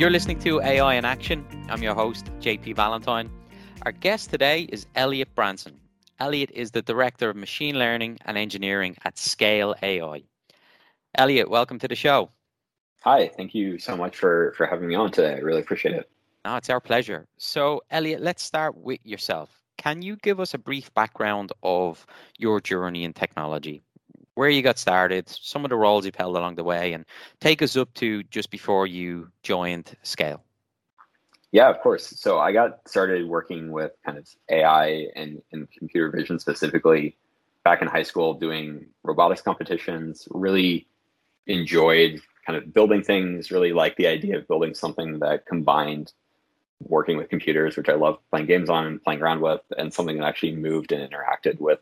You're listening to AI in Action. I'm your host, JP Valentine. Our guest today is Elliot Branson. Elliot is the Director of Machine Learning and Engineering at Scale AI. Elliot, welcome to the show. Hi, thank you so much for, for having me on today. I really appreciate it. No, it's our pleasure. So, Elliot, let's start with yourself. Can you give us a brief background of your journey in technology? Where you got started, some of the roles you've held along the way, and take us up to just before you joined Scale. Yeah, of course. So I got started working with kind of AI and, and computer vision specifically back in high school doing robotics competitions. Really enjoyed kind of building things, really like the idea of building something that combined working with computers, which I love playing games on and playing around with, and something that actually moved and interacted with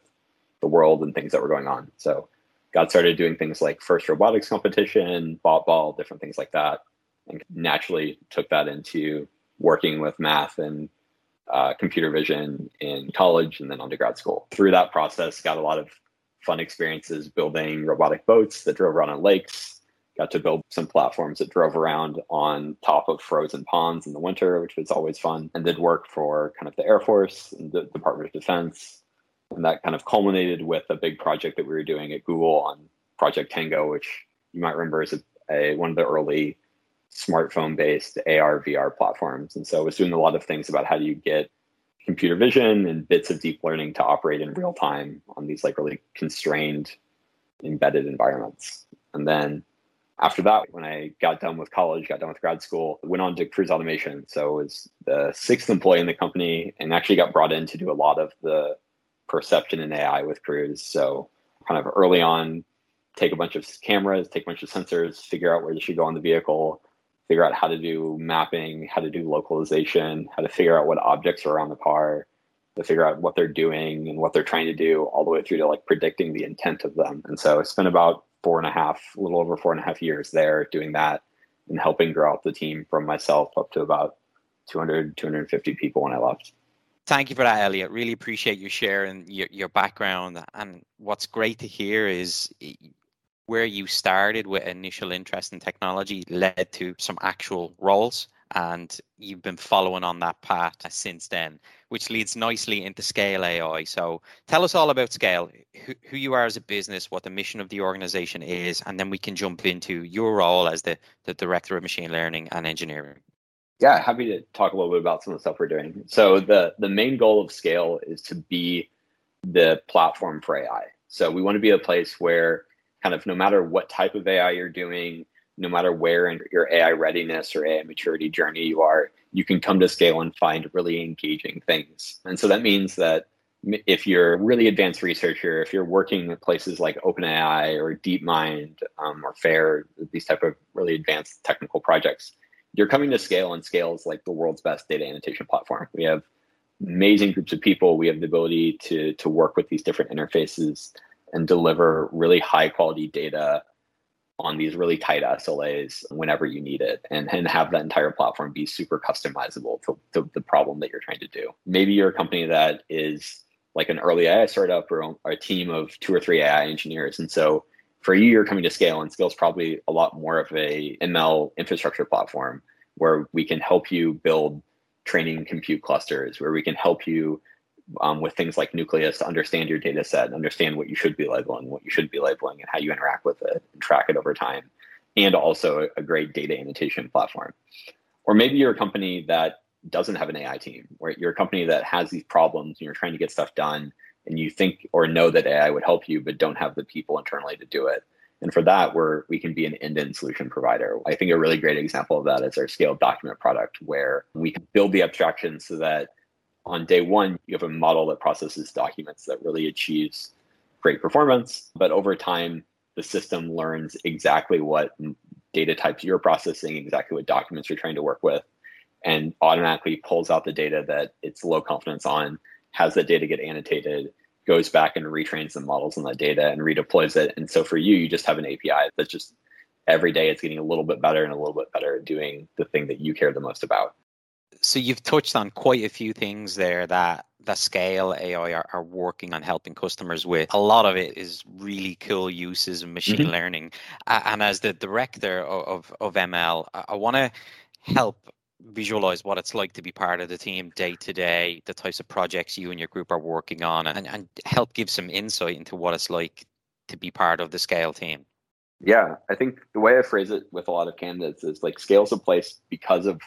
the world and things that were going on. So got started doing things like first robotics competition, Botball, different things like that, and naturally took that into working with math and uh, computer vision in college and then undergrad school. Through that process, got a lot of fun experiences building robotic boats that drove around on lakes. Got to build some platforms that drove around on top of frozen ponds in the winter, which was always fun. And did work for kind of the Air Force and the Department of Defense and that kind of culminated with a big project that we were doing at Google on Project Tango, which you might remember is a, a one of the early smartphone based AR VR platforms. And so I was doing a lot of things about how do you get computer vision and bits of deep learning to operate in real time on these like really constrained embedded environments. And then after that, when I got done with college, got done with grad school, went on to Cruise Automation. So I was the sixth employee in the company and actually got brought in to do a lot of the perception in AI with Cruise. So kind of early on, take a bunch of cameras, take a bunch of sensors, figure out where they should go on the vehicle, figure out how to do mapping, how to do localization, how to figure out what objects are on the car, to figure out what they're doing and what they're trying to do, all the way through to like predicting the intent of them. And so I spent about four and a half, a little over four and a half years there doing that and helping grow out the team from myself up to about 200, 250 people when I left. Thank you for that, Elliot. Really appreciate you sharing your, your background. And what's great to hear is where you started with initial interest in technology led to some actual roles. And you've been following on that path since then, which leads nicely into Scale AI. So tell us all about Scale, who, who you are as a business, what the mission of the organization is, and then we can jump into your role as the, the Director of Machine Learning and Engineering. Yeah, happy to talk a little bit about some of the stuff we're doing. So the the main goal of Scale is to be the platform for AI. So we want to be a place where kind of no matter what type of AI you're doing, no matter where in your AI readiness or AI maturity journey you are, you can come to Scale and find really engaging things. And so that means that if you're a really advanced researcher, if you're working at places like OpenAI or DeepMind um, or FAIR, these type of really advanced technical projects, you're coming to scale and scale is like the world's best data annotation platform we have amazing groups of people we have the ability to to work with these different interfaces and deliver really high quality data on these really tight SLAs whenever you need it and, and have that entire platform be super customizable to, to the problem that you're trying to do. Maybe you're a company that is like an early AI startup or a team of two or three AI engineers. And so for you, you're coming to scale, and scale is probably a lot more of a ML infrastructure platform where we can help you build training compute clusters, where we can help you um, with things like Nucleus to understand your data set and understand what you should be labeling, what you should be labeling, and how you interact with it and track it over time. And also a great data annotation platform. Or maybe you're a company that doesn't have an AI team, where you're a company that has these problems and you're trying to get stuff done and you think or know that AI would help you, but don't have the people internally to do it. And for that, we're, we can be an end-to-end solution provider. I think a really great example of that is our scaled document product, where we can build the abstraction so that on day one, you have a model that processes documents that really achieves great performance. But over time, the system learns exactly what data types you're processing, exactly what documents you're trying to work with, and automatically pulls out the data that it's low confidence on, has that data get annotated, goes back and retrains the models on that data and redeploys it. And so for you, you just have an API that's just every day it's getting a little bit better and a little bit better at doing the thing that you care the most about. So you've touched on quite a few things there that the scale AI are, are, working on helping customers with. A lot of it is really cool uses of machine mm-hmm. learning. Uh, and as the director of, of, of ML, I, I want to help visualize what it's like to be part of the team day to day, the types of projects you and your group are working on, and, and help give some insight into what it's like to be part of the scale team. Yeah, I think the way I phrase it with a lot of candidates is like scale's a place because of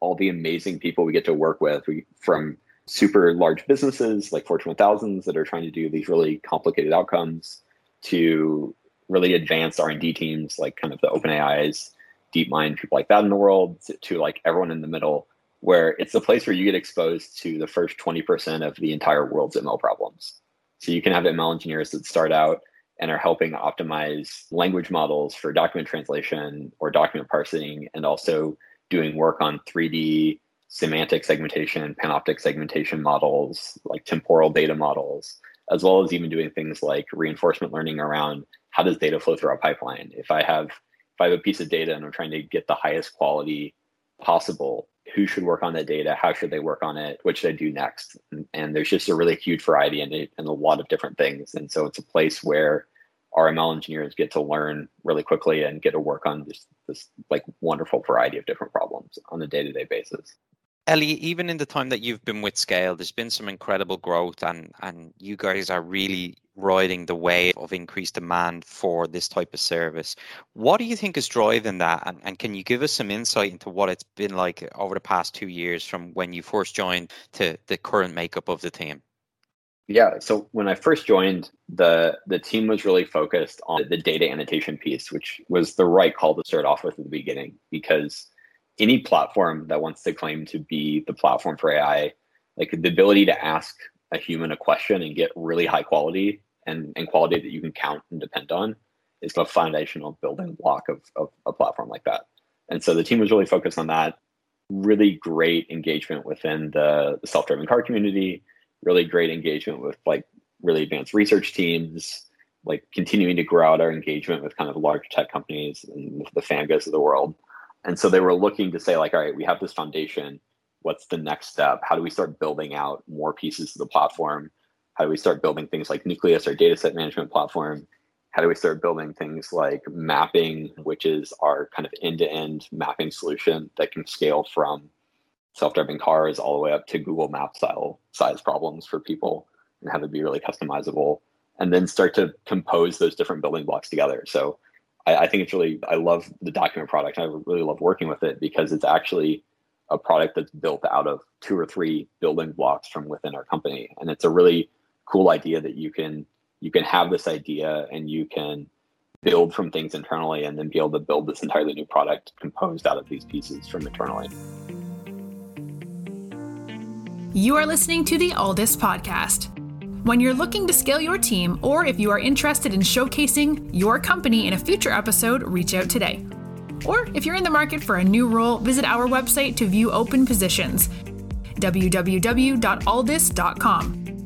all the amazing people we get to work with. We from super large businesses like Fortune 1000s that are trying to do these really complicated outcomes to really advanced R&D teams like kind of the OpenAI's, DeepMind, people like that in the world to, to like everyone in the middle where it's the place where you get exposed to the first 20% of the entire world's ML problems. So you can have ML engineers that start out and are helping optimize language models for document translation or document parsing and also doing work on 3D semantic segmentation, panoptic segmentation models, like temporal data models, as well as even doing things like reinforcement learning around how does data flow through a pipeline. If I have if I have a piece of data and I'm trying to get the highest quality possible, who should work on that data? How should they work on it? What should I do next? And, and there's just a really huge variety in it and a lot of different things. And so it's a place where our ML engineers get to learn really quickly and get to work on this this like wonderful variety of different problems on a day-to-day basis. Ellie, even in the time that you've been with Scale, there's been some incredible growth, and and you guys are really riding the wave of increased demand for this type of service. What do you think is driving that, and, and can you give us some insight into what it's been like over the past two years, from when you first joined to the current makeup of the team? Yeah, so when I first joined, the the team was really focused on the data annotation piece, which was the right call to start off with at the beginning because any platform that wants to claim to be the platform for AI, like the ability to ask a human a question and get really high quality and, and quality that you can count and depend on is the foundational building block of, of a platform like that. And so the team was really focused on that. Really great engagement within the, the self-driving car community, really great engagement with like really advanced research teams, like continuing to grow out our engagement with kind of large tech companies and the fangos of the world. And so they were looking to say, like, all right, we have this foundation. What's the next step? How do we start building out more pieces of the platform? How do we start building things like Nucleus, our data set management platform? How do we start building things like mapping, which is our kind of end to end mapping solution that can scale from self driving cars all the way up to Google Map style size problems for people and have it be really customizable? And then start to compose those different building blocks together. So I, I think it's really I love the document product. I really love working with it because it's actually a product that's built out of two or three building blocks from within our company, and it's a really cool idea that you can you can have this idea and you can build from things internally and then be able to build this entirely new product composed out of these pieces from internally. You are listening to the Alldus podcast. When you're looking to scale your team, or if you are interested in showcasing your company in a future episode, reach out today. Or if you're in the market for a new role, visit our website to view open positions www.alldus.com.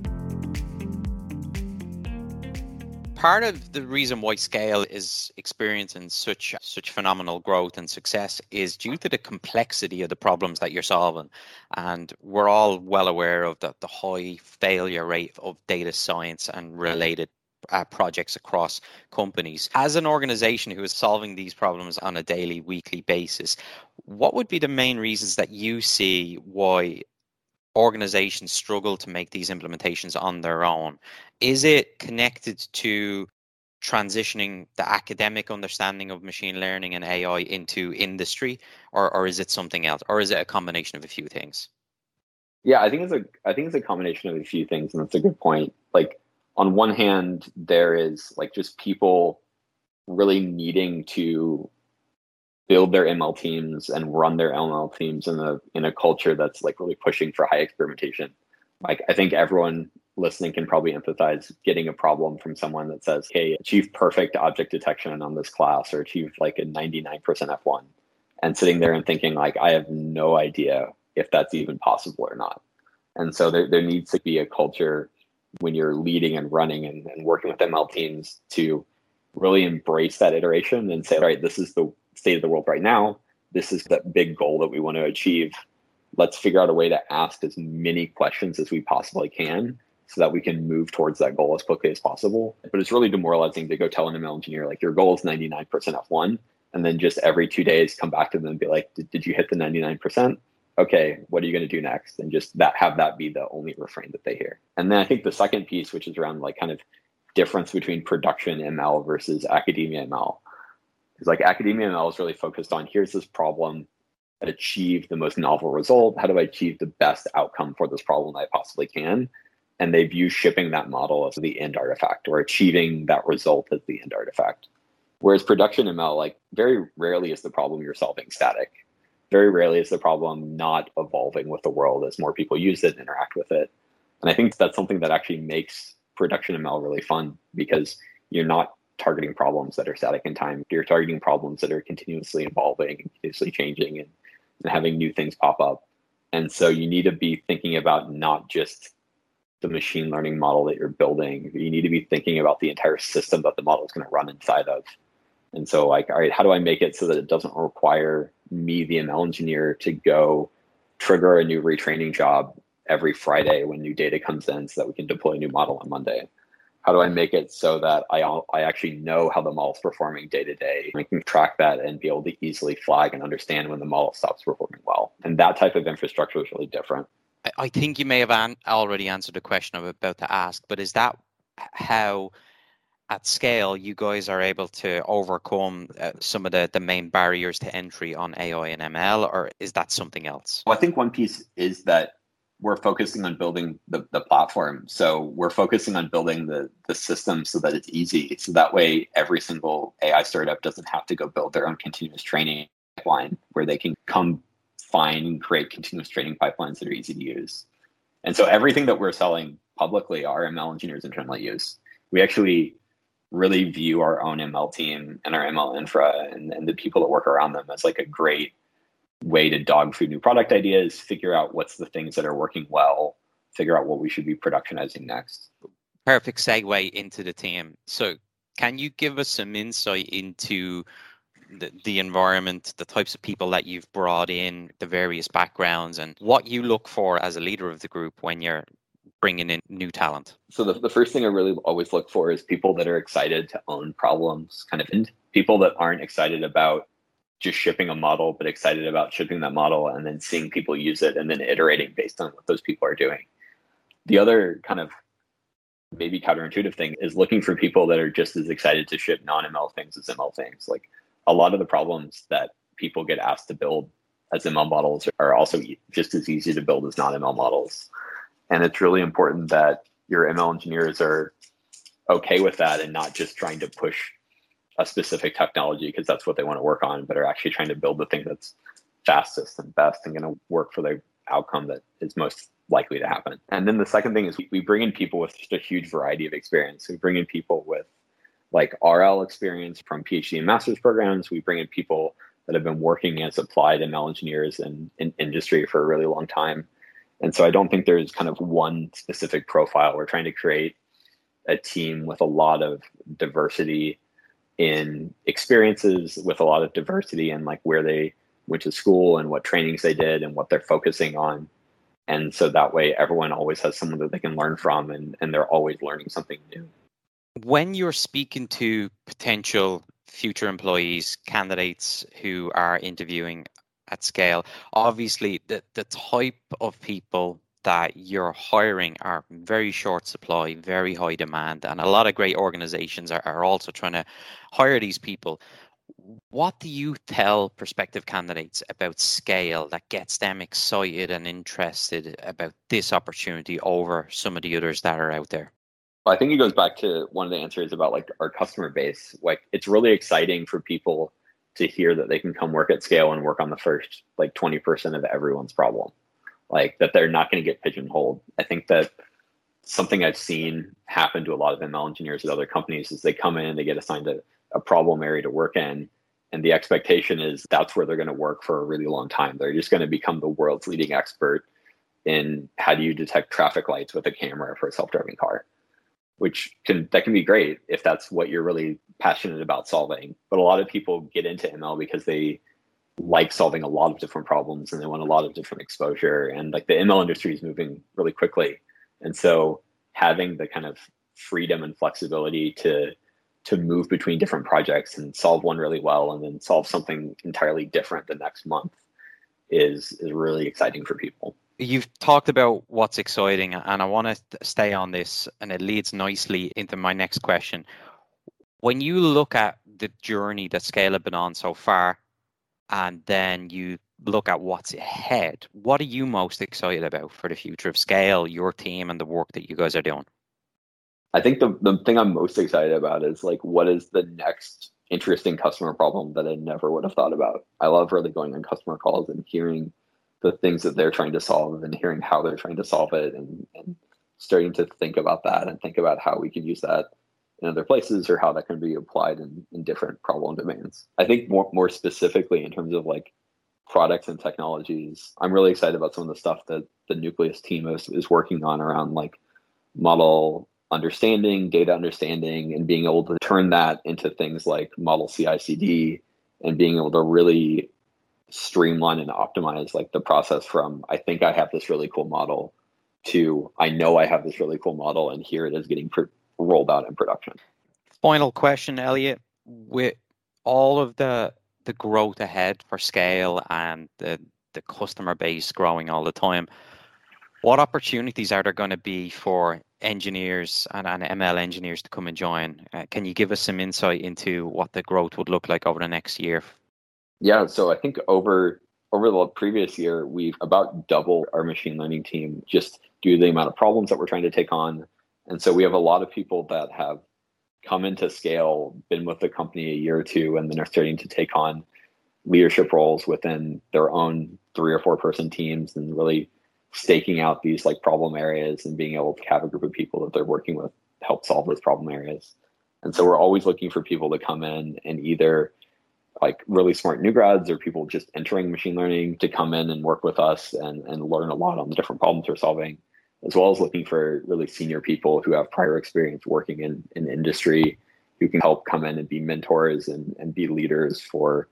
part of the reason why scale is experiencing such such phenomenal growth and success is due to the complexity of the problems that you're solving and we're all well aware of the, the high failure rate of data science and related uh, projects across companies. As an organization who is solving these problems on a daily, weekly basis, what would be the main reasons that you see why organizations struggle to make these implementations on their own? Is it connected to transitioning the academic understanding of machine learning and AI into industry, or, or is it something else, or is it a combination of a few things? Yeah, I think it's a I think it's a combination of a few things, and that's a good point. Like on one hand, there is like just people really needing to build their ML teams and run their ML teams in a in a culture that's like really pushing for high experimentation. Like I think everyone listening can probably empathize getting a problem from someone that says, hey, achieve perfect object detection on this class or achieve like a 99% F1 and sitting there and thinking like, I have no idea if that's even possible or not. And so there, there needs to be a culture when you're leading and running and, and working with ML teams to really embrace that iteration and say, all right, this is the state of the world right now. This is that big goal that we want to achieve. Let's figure out a way to ask as many questions as we possibly can so that we can move towards that goal as quickly as possible. But it's really demoralizing to go tell an ML engineer, like, your goal is 99% F1. And then just every two days come back to them and be like, did you hit the 99%? okay, what are you going to do next? And just that have that be the only refrain that they hear. And then I think the second piece, which is around like kind of difference between production ML versus academia ML, like academia ML is really focused on here's this problem achieve the most novel result. How do I achieve the best outcome for this problem I possibly can? And they view shipping that model as the end artifact or achieving that result as the end artifact. Whereas production ML, like very rarely is the problem you're solving static very rarely is the problem not evolving with the world as more people use it and interact with it. And I think that's something that actually makes production ML really fun because you're not targeting problems that are static in time. You're targeting problems that are continuously evolving and continuously changing and, and having new things pop up. And so you need to be thinking about not just the machine learning model that you're building. You need to be thinking about the entire system that the model is going to run inside of. And so, like, all right, how do I make it so that it doesn't require me, the ML engineer, to go trigger a new retraining job every Friday when new data comes in so that we can deploy a new model on Monday? How do I make it so that I, I actually know how the model is performing day to day? I can track that and be able to easily flag and understand when the model stops performing well. And that type of infrastructure is really different. I think you may have an- already answered the question I'm about to ask, but is that how at scale, you guys are able to overcome uh, some of the, the main barriers to entry on AI and ML, or is that something else? Well, I think one piece is that we're focusing on building the, the platform. So we're focusing on building the, the system so that it's easy. So that way, every single AI startup doesn't have to go build their own continuous training pipeline where they can come find and create continuous training pipelines that are easy to use. And so everything that we're selling publicly, our ML engineers internally use. We actually really view our own ML team and our ML infra and, and the people that work around them as like a great way to dog food new product ideas, figure out what's the things that are working well, figure out what we should be productionizing next. Perfect segue into the team. So, can you give us some insight into the, the environment, the types of people that you've brought in, the various backgrounds, and what you look for as a leader of the group when you're bringing in new talent? So the, the first thing I really always look for is people that are excited to own problems, kind of and people that aren't excited about just shipping a model, but excited about shipping that model and then seeing people use it and then iterating based on what those people are doing. The other kind of maybe counterintuitive thing is looking for people that are just as excited to ship non-ML things as ML things. Like a lot of the problems that people get asked to build as ML models are also just as easy to build as non-ML models. And it's really important that your ML engineers are okay with that and not just trying to push a specific technology because that's what they want to work on, but are actually trying to build the thing that's fastest and best and going to work for the outcome that is most likely to happen. And then the second thing is we bring in people with just a huge variety of experience. We bring in people with like RL experience from PhD and master's programs. We bring in people that have been working as applied ML engineers in, in industry for a really long time. And so I don't think there's kind of one specific profile. We're trying to create a team with a lot of diversity in experiences, with a lot of diversity and like where they went to school and what trainings they did and what they're focusing on. And so that way everyone always has someone that they can learn from and, and they're always learning something new. When you're speaking to potential future employees, candidates who are interviewing at scale. Obviously, the, the type of people that you're hiring are very short supply, very high demand, and a lot of great organizations are, are also trying to hire these people. What do you tell prospective candidates about scale that gets them excited and interested about this opportunity over some of the others that are out there? I think it goes back to one of the answers about like our customer base. Like it's really exciting for people to hear that they can come work at scale and work on the first like 20% of everyone's problem like that they're not going to get pigeonholed i think that something I've seen happen to a lot of ML engineers at other companies is they come in they get assigned a, a problem area to work in. And the expectation is that's where they're going to work for a really long time. They're just going to become the world's leading expert in how do you detect traffic lights with a camera for a self-driving car which can that can be great if that's what you're really passionate about solving but a lot of people get into ml because they like solving a lot of different problems and they want a lot of different exposure. And like the ml industry is moving really quickly. And so having the kind of freedom and flexibility to to move between different projects and solve one really well and then solve something entirely different the next month is is really exciting for people. You've talked about what's exciting, and I want to stay on this, and it leads nicely into my next question. When you look at the journey that Scale have been on so far, and then you look at what's ahead, what are you most excited about for the future of Scale, your team, and the work that you guys are doing? I think the, the thing I'm most excited about is like what is the next interesting customer problem that I never would have thought about. I love really going on customer calls and hearing the things that they're trying to solve and hearing how they're trying to solve it and, and starting to think about that and think about how we can use that in other places or how that can be applied in, in different problem domains. I think more more specifically in terms of like products and technologies, I'm really excited about some of the stuff that the Nucleus team is, is working on around like model understanding, data understanding, and being able to turn that into things like model CI CD and being able to really streamline and optimize like the process from I think I have this really cool model to I know I have this really cool model and here it is getting pr- rolled out in production. Final question, Elliot. With all of the the growth ahead for scale and the the customer base growing all the time, what opportunities are there going to be for engineers and, and ML engineers to come and join? Uh, can you give us some insight into what the growth would look like over the next year yeah, so I think over over the previous year, we've about doubled our machine learning team just due to the amount of problems that we're trying to take on. And so we have a lot of people that have come into scale, been with the company a year or two, and then are starting to take on leadership roles within their own three or four person teams and really staking out these like problem areas and being able to have a group of people that they're working with help solve those problem areas. And so we're always looking for people to come in and either like really smart new grads or people just entering machine learning to come in and work with us and, and learn a lot on the different problems we're solving, as well as looking for really senior people who have prior experience working in, in industry who can help come in and be mentors and, and be leaders for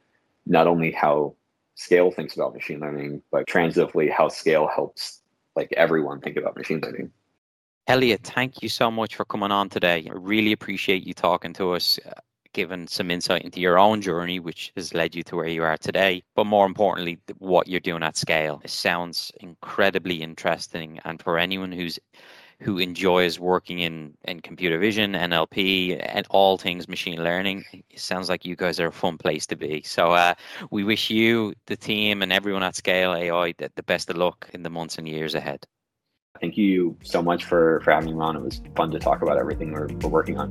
not only how scale thinks about machine learning, but transitively how scale helps like everyone think about machine learning. Elliot, thank you so much for coming on today. I really appreciate you talking to us given some insight into your own journey, which has led you to where you are today. But more importantly, what you're doing at scale. It sounds incredibly interesting. And for anyone who's who enjoys working in, in computer vision, NLP, and all things machine learning, it sounds like you guys are a fun place to be. So uh, we wish you, the team, and everyone at Scale AI the, the best of luck in the months and years ahead. Thank you so much for, for having me on. It was fun to talk about everything we're, we're working on.